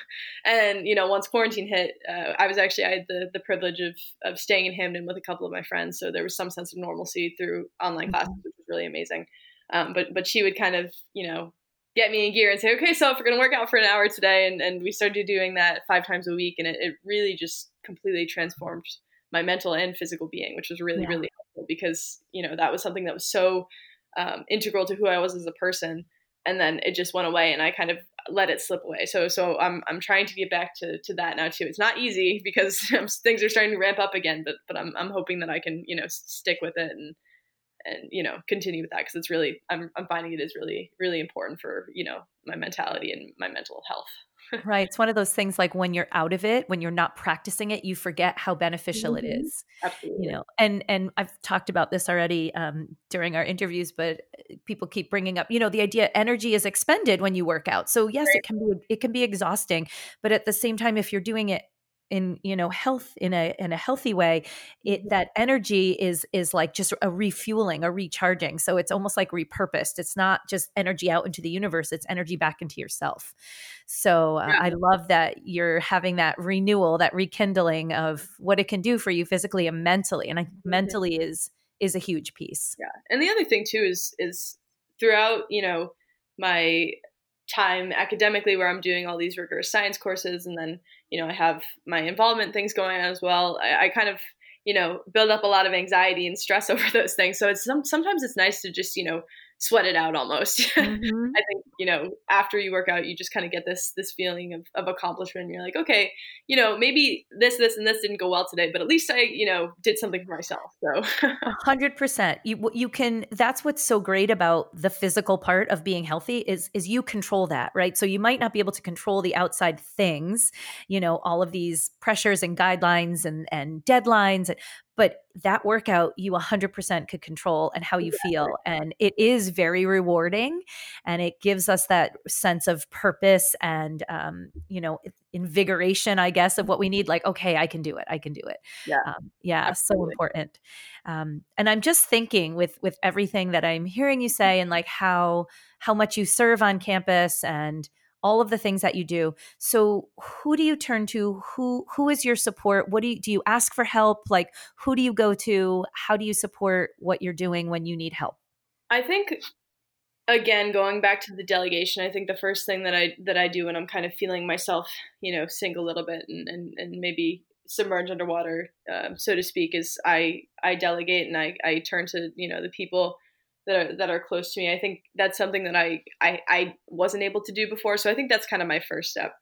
and you know, once quarantine hit, uh, I was actually I had the the privilege of of staying in Hamden with a couple of my friends, so there was some sense of normalcy through online classes, which was really amazing. Um, but but she would kind of you know get me in gear and say, okay, so if we're gonna work out for an hour today, and and we started doing that five times a week, and it, it really just completely transformed my mental and physical being, which was really Yeah. really helpful because you know that was something that was so um, integral to who I was as a person and then it just went away and I kind of let it slip away. So so I'm I'm trying to get back to to that now too. It's not easy because things are starting to ramp up again, but but I'm I'm hoping that I can, you know, stick with it and and you know, continue with that because it's really I'm I'm finding it is really really important for, you know, my mentality and my mental health. Right. It's one of those things like when you're out of it, when you're not practicing it, you forget how beneficial it Mhm. is. Absolutely. You know, and and I've talked about this already um, during our interviews, but uh, people keep bringing up, you know, the idea energy is expended when you work out. So yes, Right. it can be it can be exhausting, but at the same time, if you're doing it in you know health in a in a healthy way it that energy is is like just a refueling a recharging so it's almost like repurposed it's not just energy out into the universe it's energy back into yourself so uh, Yeah. i love that you're having that renewal that rekindling of what it can do for you physically and mentally and i think Mhm. mentally is is a huge piece Yeah. And the other thing too is is throughout, you know, my time academically where I'm doing all these rigorous science courses and then, you know, I have my involvement things going on as well. I, I kind of, you know, build up a lot of anxiety and stress over those things. So it's some, sometimes it's nice to just, you know, sweat it out almost. Mhm. I think you know after you work out, you just kind of get this this feeling of, of accomplishment. You're like, okay, you know, maybe this, this, and this didn't go well today, but at least I, you know, did something for myself. So hundred percent. You you can. That's what's so great about the physical part of being healthy is is you control that, right? So you might not be able to control the outside things, you know, all of these pressures and guidelines and and deadlines, but that workout you 100% could control and how you feel and it is very rewarding and it gives us that sense of purpose and um, you know invigoration i guess of what we need like okay i can do it i can do it. Yeah. Um, yeah Absolutely. so important. Um, and i'm just thinking with with everything that i'm hearing you say and like how how much you serve on campus and all of the things that you do. So who do you turn to? Who who is your support? What do you do you ask for help? Like who do you go to? How do you support what you're doing when you need help? I think again going back to the delegation i think the first thing that i that i do when i'm kind of feeling myself you know sink a little bit and and, and maybe submerged underwater uh, so to speak is i i delegate and i i turn to you know the people that are that are close to me. I think that's something that I I, I wasn't able to do before. So I think that's kind of my first step.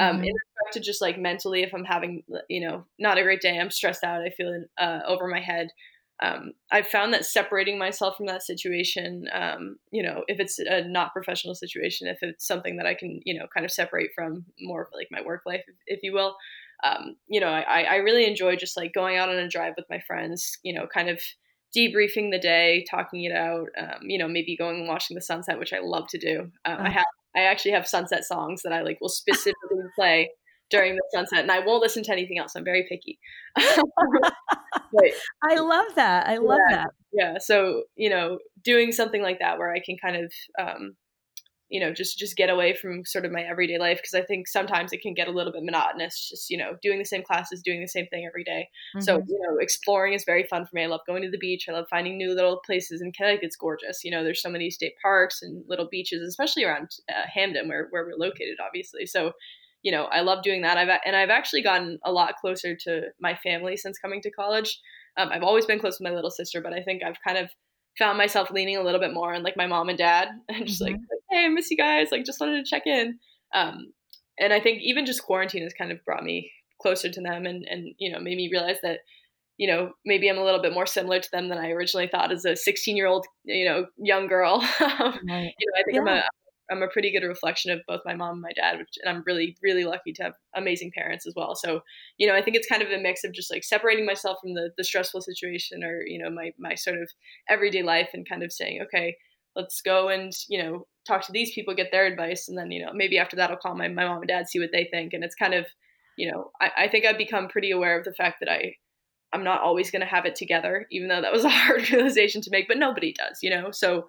Um, mm-hmm. In respect to just like mentally, if I'm having you know not a great day, I'm stressed out, I feel uh, over my head. Um, I've found that separating myself from that situation, um, you know, if it's a not professional situation, if it's something that I can, you know, kind of separate from more like my work life, if, if you will, um, you know, I, I really enjoy just like going out on a drive with my friends, you know, kind of debriefing the day, talking it out. Um, you know, maybe going and watching the sunset, which I love to do. Um, I have, I actually have sunset songs that I like will specifically play during the sunset, and I won't listen to anything else. I'm very picky. but, I love that. I love yeah, that. Yeah. So you know, doing something like that where I can kind of um, you know just just get away from sort of my everyday life because i think sometimes it can get a little bit monotonous just you know doing the same classes doing the same thing every day. Mm-hmm. so you know exploring is very fun for me. I love going to the beach. I love finding new little places in connecticut's gorgeous. You know there's so many state parks and little beaches especially around uh, hamden where, where we're located obviously. So you know i love doing that. I've and i've actually gotten a lot closer to my family since coming to college. Um, i've always been close to my little sister but i think i've kind of found myself leaning a little bit more on like my mom and dad and just mm-hmm. like, hey, I miss you guys. Like, just wanted to check in. Um, and I think even just quarantine has kind of brought me closer to them and, and, you know, made me realize that, you know, maybe I'm a little bit more similar to them than I originally thought as a 16 year old, you know, young girl. right. You know, I think yeah. I'm a, I'm a pretty good reflection of both my mom and my dad, which, and I'm really, really lucky to have amazing parents as well. So, you know, I think it's kind of a mix of just like separating myself from the, the stressful situation or, you know, my, my sort of everyday life and kind of saying, okay, let's go and, you know, talk to these people, get their advice. And then, you know, maybe after that, I'll call my, my mom and dad, see what they think. And it's kind of, you know, I, I think I've become pretty aware of the fact that I, I'm not always going to have it together, even though that was a hard realization to make, but nobody does, you know? So,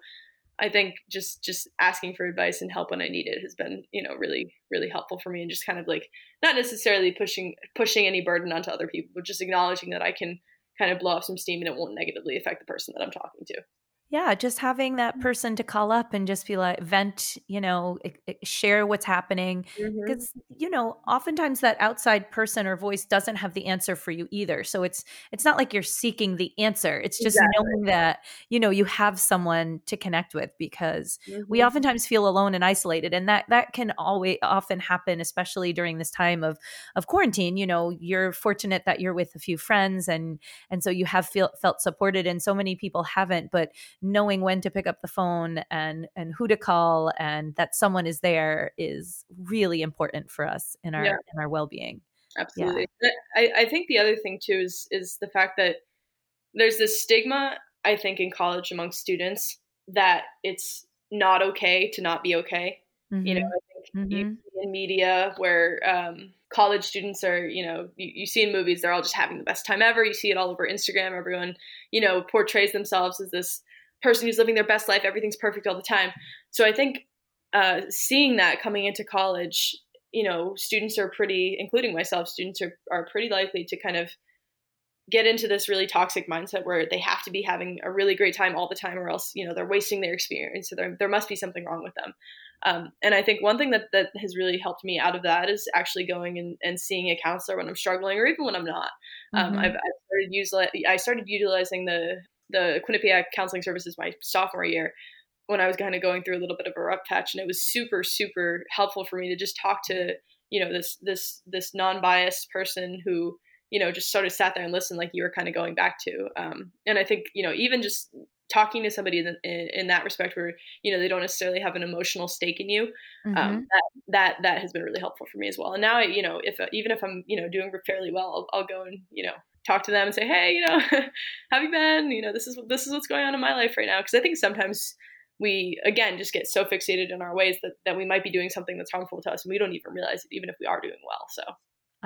I think just just asking for advice and help when I need it has been you know really really helpful for me and just kind of like not necessarily pushing pushing any burden onto other people but just acknowledging that I can kind of blow off some steam and it won't negatively affect the person that I'm talking to. Yeah, just having that mm. person to call up and just be like, vent, you know, share what's happening. Because, mm-hmm. you know, oftentimes that outside person or voice doesn't have the answer for you either. So it's it's not like you're seeking the answer. It's just exactly. knowing that, you know, you have someone to connect with because mm-hmm. we oftentimes feel alone and isolated. And that that can always often happen, especially during this time of of quarantine. You know, you're fortunate that you're with a few friends and and so you have feel, felt supported and so many people haven't. But knowing when to pick up the phone and and who to call and that someone is there is really important for us in our yeah. in our well-being absolutely yeah. I, I think the other thing too is is the fact that there's this stigma i think in college among students that it's not okay to not be okay mm-hmm. you know mm-hmm. I think mm-hmm. in media where um, college students are you know you, you, see in movies they're all just having the best time ever you see it all over instagram everyone you know portrays themselves as this person who's living their best life, everything's perfect all the time. So I think uh, seeing that coming into college, you know, students are pretty, including myself, students are, are pretty likely to kind of get into this really toxic mindset where they have to be having a really great time all the time or else, you know, they're wasting their experience. So there, there must be something wrong with them. Um, and I think one thing that, that has really helped me out of that is actually going and, and seeing a counselor when I'm struggling or even when I'm not. Um, mm-hmm. I've, I've, started use, I started utilizing the the Quinnipiac Counseling Services my sophomore year when I was kind of going through a little bit of a rough patch, and it was super super helpful for me to just talk to you know this this this non biased person who you know just sort of sat there and listened like you were kind of going back to um, and i think you know even just talking to somebody in, in, in, that respect where you know they don't necessarily have an emotional stake in you um, mm-hmm. um, that that that has been really helpful for me as well and now I, you know if even if i'm you know doing fairly well I'll, I'll, go and you know talk to them and say, hey, you know, have you been? You know, this is this is what's going on in my life right now. Because I think sometimes we again just get so fixated in our ways that, that we might be doing something that's harmful to us and we don't even realize it even if we are doing well so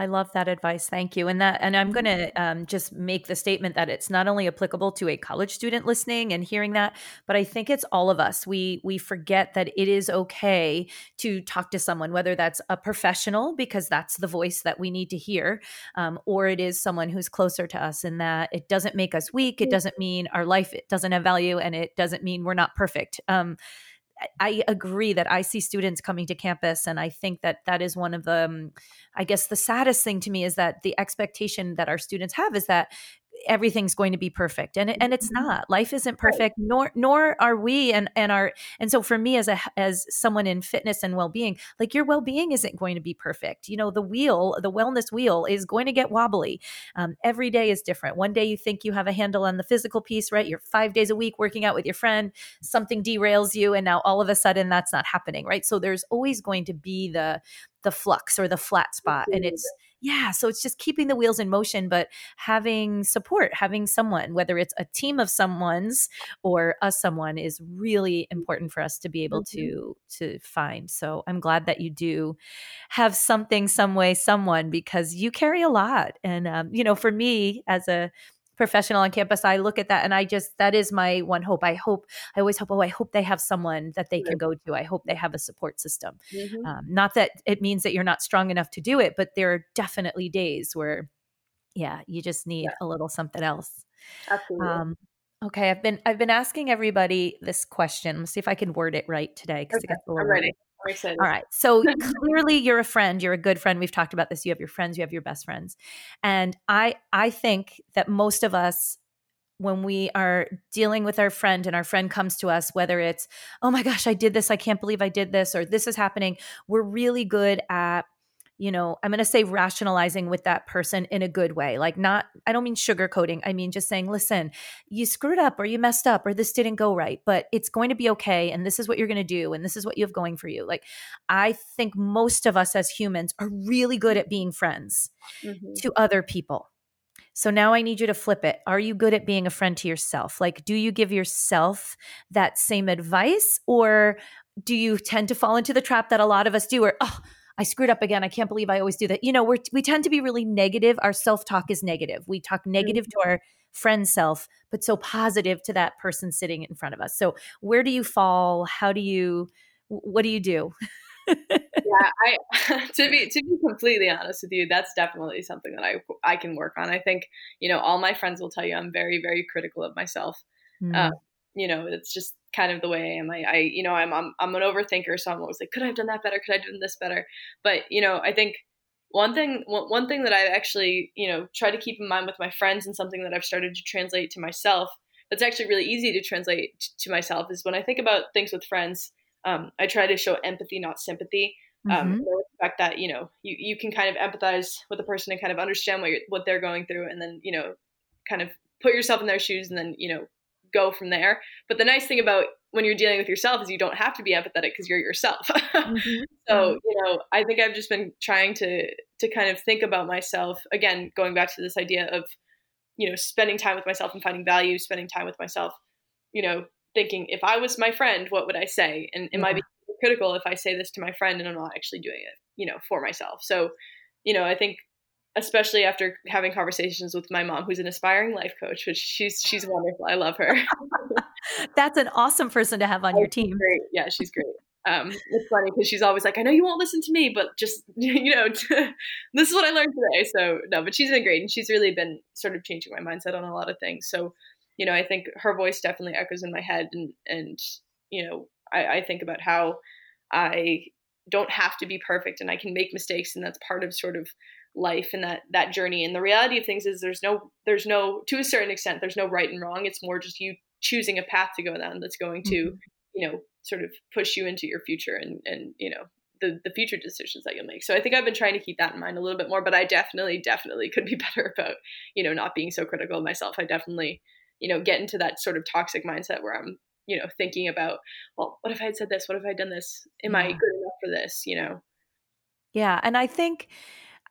I love that advice. Thank you. And that, and I'm going to um, just make the statement that it's not only applicable to a college student listening and hearing that, but I think it's all of us. We we forget that it is okay to talk to someone, whether that's a professional because that's the voice that we need to hear, um, or it is someone who's closer to us, and that it doesn't make us weak. It doesn't mean our life doesn't have value, and it doesn't mean we're not perfect. Um, I agree that I see students coming to campus, and I think that that is one of the, um, I guess, the saddest thing to me is that the expectation that our students have is that everything's going to be perfect and and it's mm-hmm. not. Life isn't perfect nor nor are we and and our and so for me as a as someone in fitness and well-being like your well-being isn't going to be perfect. You know the wheel the wellness wheel is going to get wobbly. Um, every day is different. One day you think you have a handle on the physical piece right? You're five days a week working out with your friend something derails you and now all of a sudden that's not happening right? So there's always going to be the the flux or the flat spot and it's yeah so it's just keeping the wheels in motion but having support having someone whether it's a team of someone's or a someone is really important for us to be able mm-hmm. to to find so i'm glad that you do have something some way someone because you carry a lot and um, you know for me as a professional on campus, I look at that and I just, that is my one hope. I hope, I always hope, oh, I hope they have someone that they can go to. I hope they have a support system. Mm-hmm. Um, not that it means that you're not strong enough to do it, but there are definitely days where, yeah, you just need yeah. a little something else. Absolutely. Um, okay. I've been, I've been asking everybody this question. Let's see if I can word it right today. Cause okay. I'm ready. All right. So clearly you're a friend, you're a good friend. We've talked about this. You have your friends, you have your best friends. And I I think that most of us when we are dealing with our friend and our friend comes to us whether it's oh my gosh, I did this, I can't believe I did this or this is happening, we're really good at you know, I'm going to say rationalizing with that person in a good way. Like, not, I don't mean sugarcoating. I mean, just saying, listen, you screwed up or you messed up or this didn't go right, but it's going to be okay. And this is what you're going to do. And this is what you have going for you. Like, I think most of us as humans are really good at being friends mm-hmm. to other people. So now I need you to flip it. Are you good at being a friend to yourself? Like, do you give yourself that same advice or do you tend to fall into the trap that a lot of us do where, oh, I screwed up again. I can't believe I always do that. You know, we're, we tend to be really negative. Our self talk is negative. We talk negative mm-hmm. to our friend self, but so positive to that person sitting in front of us. So, where do you fall? How do you, what do you do? yeah, I to be to be completely honest with you, that's definitely something that I I can work on. I think you know all my friends will tell you I'm very very critical of myself. Mm. Um, you know, it's just kind of the way I am. I, I you know, I'm, I'm, I'm an overthinker, so I'm always like, could I have done that better? Could I have done this better? But you know, I think one thing, one thing that I actually, you know, try to keep in mind with my friends and something that I've started to translate to myself. That's actually really easy to translate to myself is when I think about things with friends. Um, I try to show empathy, not sympathy. Um, mm-hmm. the fact that you know you, you can kind of empathize with a person and kind of understand what you're, what they're going through, and then you know kind of put yourself in their shoes, and then you know go from there. But the nice thing about when you're dealing with yourself is you don't have to be empathetic because you're yourself. mm-hmm. So, mm-hmm. you know, I think I've just been trying to to kind of think about myself again, going back to this idea of, you know, spending time with myself and finding value, spending time with myself, you know, thinking if I was my friend, what would I say? And am yeah. I being critical if I say this to my friend and I'm not actually doing it, you know, for myself? So, you know, I think especially after having conversations with my mom who's an aspiring life coach which she's she's wonderful. I love her. That's an awesome person to have on oh, your team. great. yeah she's great. Um, it's funny because she's always like i know you won't listen to me but just you know this is what i learned today. So no but she's been great and she's really been sort of changing my mindset on a lot of things. So you know i think her voice definitely echoes in my head and and you know i, I think about how i don't have to be perfect and i can make mistakes and that's part of sort of life and that that journey. And the reality of things is there's no there's no to a certain extent there's no right and wrong. It's more just you choosing a path to go down that's going to mm-hmm. you know sort of push you into your future and and you know the the future decisions that you'll make. So i think i've been trying to keep that in mind a little bit more but i definitely definitely could be better about you know not being so critical of myself. I definitely you know get into that sort of toxic mindset where i'm you know thinking about well what if i had said this? What if i had done this? Am yeah. i good enough for this? You know? Yeah and i think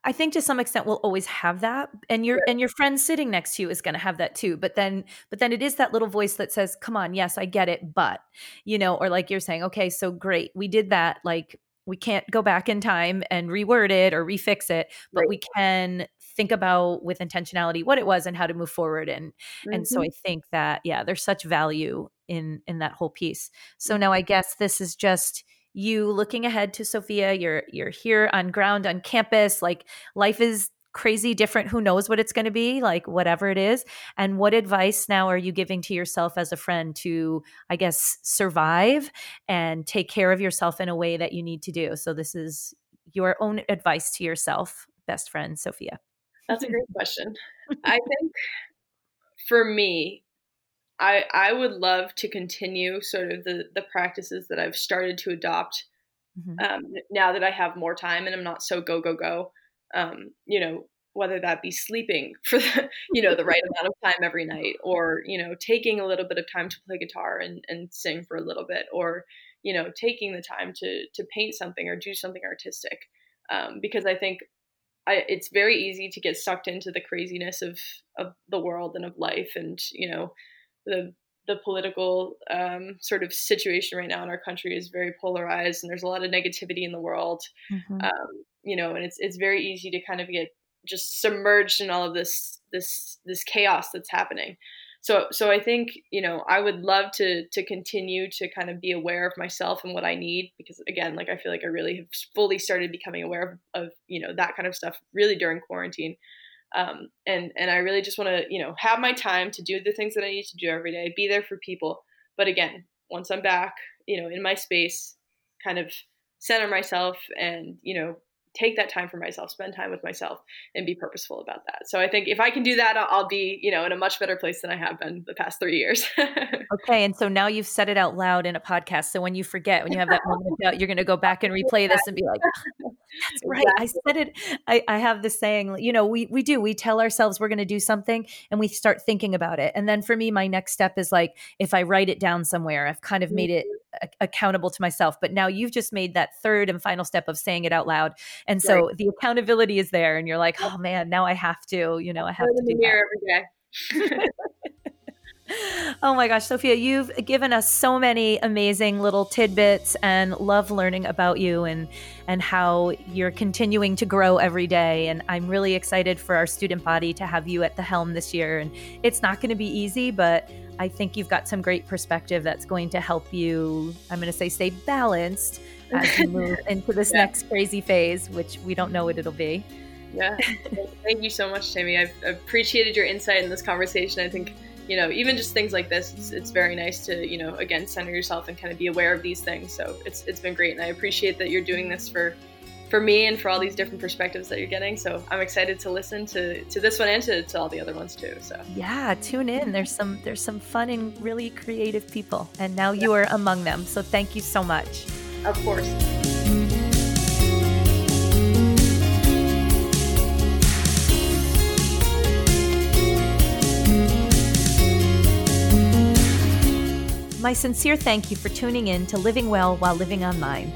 I think to some extent we'll always have that and your and your friend sitting next to you is going to have that too but then but then it is that little voice that says come on yes I get it but you know or like you're saying okay so great we did that like we can't go back in time and reword it or refix it but right. we can think about with intentionality what it was and how to move forward and mm-hmm. and so mm-hmm. i think that yeah there's such value in in that whole piece so now i guess this is just you looking ahead to Sophia. You're you're here on ground on campus. Like life is crazy different who knows what it's going to be like whatever it is and what advice now are you giving to yourself as a friend to i guess survive and take care of yourself in a way that you need to do so this is your own advice to yourself best friend sophia that's a great question i think for me I I would love to continue sort of the the practices that I've started to adopt mm-hmm. um, now that I have more time and I'm not so go go go. Um, you know, whether that be sleeping for the you know the right amount of time every night, or you know taking a little bit of time to play guitar and and sing for a little bit, or you know taking the time to to paint something or do something artistic, um, because I think I, it's very easy to get sucked into the craziness of of the world and of life, and you know the the political um, sort of situation right now in our country is very polarized, and there's a lot of negativity in the world. Mm-hmm. Um, you know, and it's it's very easy to kind of get just submerged in all of this this this chaos that's happening. So so I think you know I would love to to continue to kind of be aware of myself and what I need because again, like I feel like I really have fully started becoming aware of, of you know that kind of stuff really during quarantine um, and and I really just want to you know have my time to do the things that I need to do every day, be there for people. But again, once I'm back, you know, in my space, kind of center myself and you know take that time for myself, spend time with myself, and be purposeful about that. So I think if I can do that, I'll be, you know, in a much better place than I have been the past three years. okay, and so now you've said it out loud in a podcast. So when you forget, when you have that moment of doubt, you're going to go back and replay this and be like, "That's right, exactly. I said it." I, I have this saying, you know, we we do we tell ourselves we're going to do something, and we start thinking about it. And then for me, my next step is like if I write it down somewhere, I've kind of made it mm-hmm. A- accountable to myself. But now you've just made that third and final step of saying it out loud and so right. the accountability is there, and you're like, oh man, now I have to, you know, I have to do that. every day. oh my gosh, Sophia, you've given us so many amazing little tidbits and love learning about you and and how you're continuing to grow every day. And I'm really excited for our student body to have you at the helm this year. And it's not going to be easy, but I think you've got some great perspective that's going to help you, I'm going to say, stay balanced as we move into this yeah. next crazy phase, which we don't know what it'll be. Yeah. Thank you so much, Tammy. I've appreciated your insight in this conversation. I think, you know, even just things like this, it's, it's, very nice to, you know, again, center yourself and kind of be aware of these things. So it's, it's been great. And I appreciate that you're doing this for, for me and for all these different perspectives that you're getting. So I'm excited to listen to, to this one and to, to all the other ones too. So yeah, tune in. There's some, there's some fun and really creative people and now you are among them. So thank you so much. Of course. My sincere thank you for tuning in to Living Well While Living Online.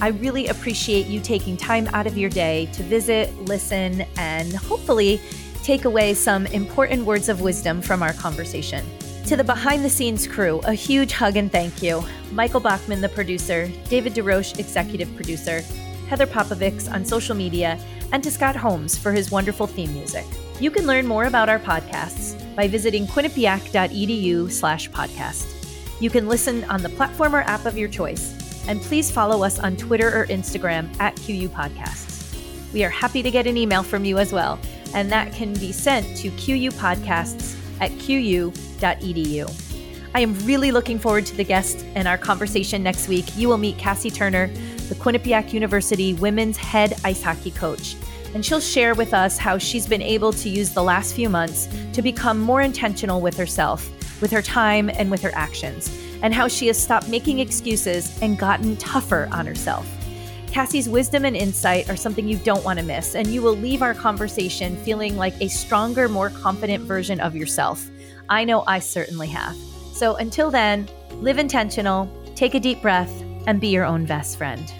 I really appreciate you taking time out of your day to visit, listen, and hopefully take away some important words of wisdom from our conversation. To the behind the scenes crew, a huge hug and thank you. Michael Bachman, the producer, David DeRoche, executive producer, Heather Popovics on social media, and to Scott Holmes for his wonderful theme music. You can learn more about our podcasts by visiting quinnipiac.edu slash podcast. You can listen on the platform or app of your choice, and please follow us on Twitter or Instagram at QU Podcasts. We are happy to get an email from you as well, and that can be sent to QU Podcasts at QU edu. I am really looking forward to the guest and our conversation next week. You will meet Cassie Turner, the Quinnipiac University women's head ice hockey coach, and she'll share with us how she's been able to use the last few months to become more intentional with herself, with her time, and with her actions, and how she has stopped making excuses and gotten tougher on herself. Cassie's wisdom and insight are something you don't want to miss, and you will leave our conversation feeling like a stronger, more confident version of yourself. I know I certainly have. So until then, live intentional, take a deep breath, and be your own best friend.